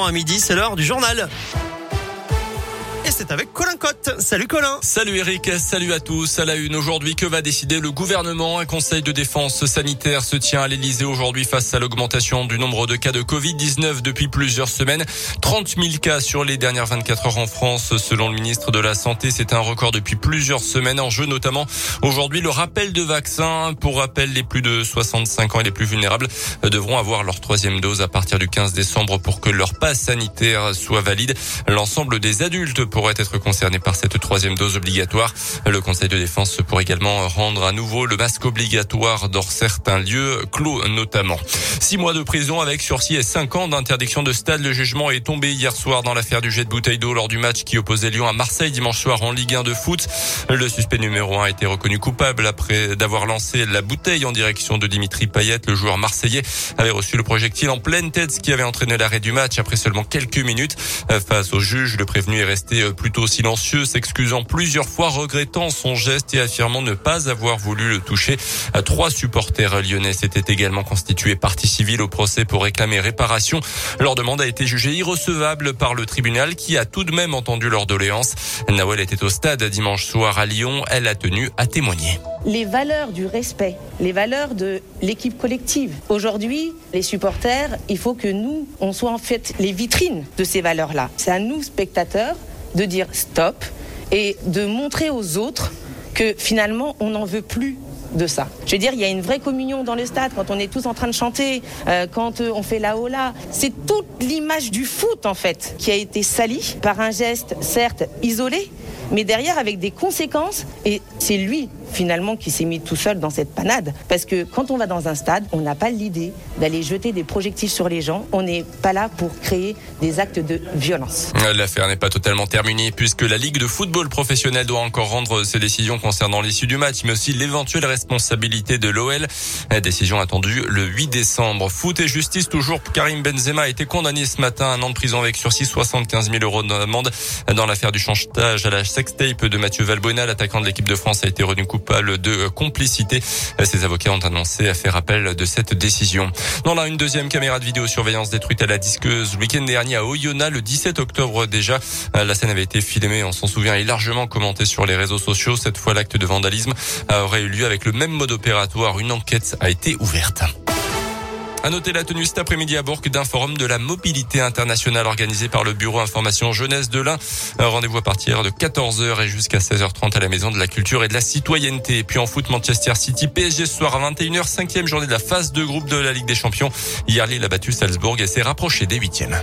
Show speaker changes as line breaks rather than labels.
À midi, c'est l'heure du journal. C'est avec Colin Cotte. Salut Colin.
Salut Eric, salut à tous. À la une aujourd'hui, que va décider le gouvernement? Un conseil de défense sanitaire se tient à l'Elysée aujourd'hui face à l'augmentation du nombre de cas de Covid-19 depuis plusieurs semaines. 30 000 cas sur les dernières 24 heures en France, selon le ministre de la Santé. C'est un record depuis plusieurs semaines en jeu, notamment aujourd'hui le rappel de vaccins. Pour rappel, les plus de 65 ans et les plus vulnérables devront avoir leur troisième dose à partir du 15 décembre pour que leur passe sanitaire soit valide. L'ensemble des adultes pourrait être concerné par cette troisième dose obligatoire. Le Conseil de défense pourrait également rendre à nouveau le masque obligatoire dans certains lieux clos notamment. Six mois de prison avec sursis et cinq ans d'interdiction de stade. Le jugement est tombé hier soir dans l'affaire du jet de bouteille d'eau lors du match qui opposait Lyon à Marseille dimanche soir en Ligue 1 de foot. Le suspect numéro un a été reconnu coupable après d'avoir lancé la bouteille en direction de Dimitri Payet. Le joueur marseillais avait reçu le projectile en pleine tête, ce qui avait entraîné l'arrêt du match après seulement quelques minutes. Face au juge, le prévenu est resté plutôt silencieux, s'excusant plusieurs fois, regrettant son geste et affirmant ne pas avoir voulu le toucher. Trois supporters lyonnais s'étaient également constitués partie civile au procès pour réclamer réparation. Leur demande a été jugée irrecevable par le tribunal qui a tout de même entendu leur doléance. Nawel était au stade dimanche soir à Lyon. Elle a tenu à témoigner.
Les valeurs du respect, les valeurs de l'équipe collective. Aujourd'hui, les supporters, il faut que nous, on soit en fait les vitrines de ces valeurs-là. C'est à nous, spectateurs, de dire stop et de montrer aux autres que finalement on n'en veut plus de ça. Je veux dire, il y a une vraie communion dans le stade quand on est tous en train de chanter, euh, quand euh, on fait la hola. C'est toute l'image du foot en fait qui a été salie par un geste certes isolé, mais derrière avec des conséquences. Et c'est lui finalement qui s'est mis tout seul dans cette panade. Parce que quand on va dans un stade, on n'a pas l'idée d'aller jeter des projectiles sur les gens. On n'est pas là pour créer des actes de violence.
L'affaire n'est pas totalement terminée puisque la Ligue de football professionnel doit encore rendre ses décisions concernant l'issue du match, mais aussi l'éventuelle responsabilité de l'OL. Décision attendue le 8 décembre. Foot et justice toujours. Karim Benzema a été condamné ce matin à un an de prison avec sursis, 75 000 euros d'amende dans l'affaire du chantage à la sextape de Mathieu Valbuena. L'attaquant de l'équipe de France a été retenu de complicité. Ses avocats ont annoncé à faire appel de cette décision. Dans la une deuxième caméra de vidéosurveillance détruite à la disqueuse le week-end dernier à Oyonnax le 17 octobre déjà. La scène avait été filmée, on s'en souvient, et largement commentée sur les réseaux sociaux. Cette fois, l'acte de vandalisme aurait eu lieu avec le même mode opératoire. Une enquête a été ouverte. À noter la tenue cet après-midi à Bourg d'un forum de la mobilité internationale organisé par le Bureau Information Jeunesse de l'Ain. Rendez-vous à partir de 14h et jusqu'à 16h30 à la Maison de la Culture et de la Citoyenneté. Puis en foot, Manchester City, PSG ce soir à 21h, cinquième journée de la phase de groupe de la Ligue des Champions. Hier, Lille a battu Salzbourg et s'est rapproché des huitièmes.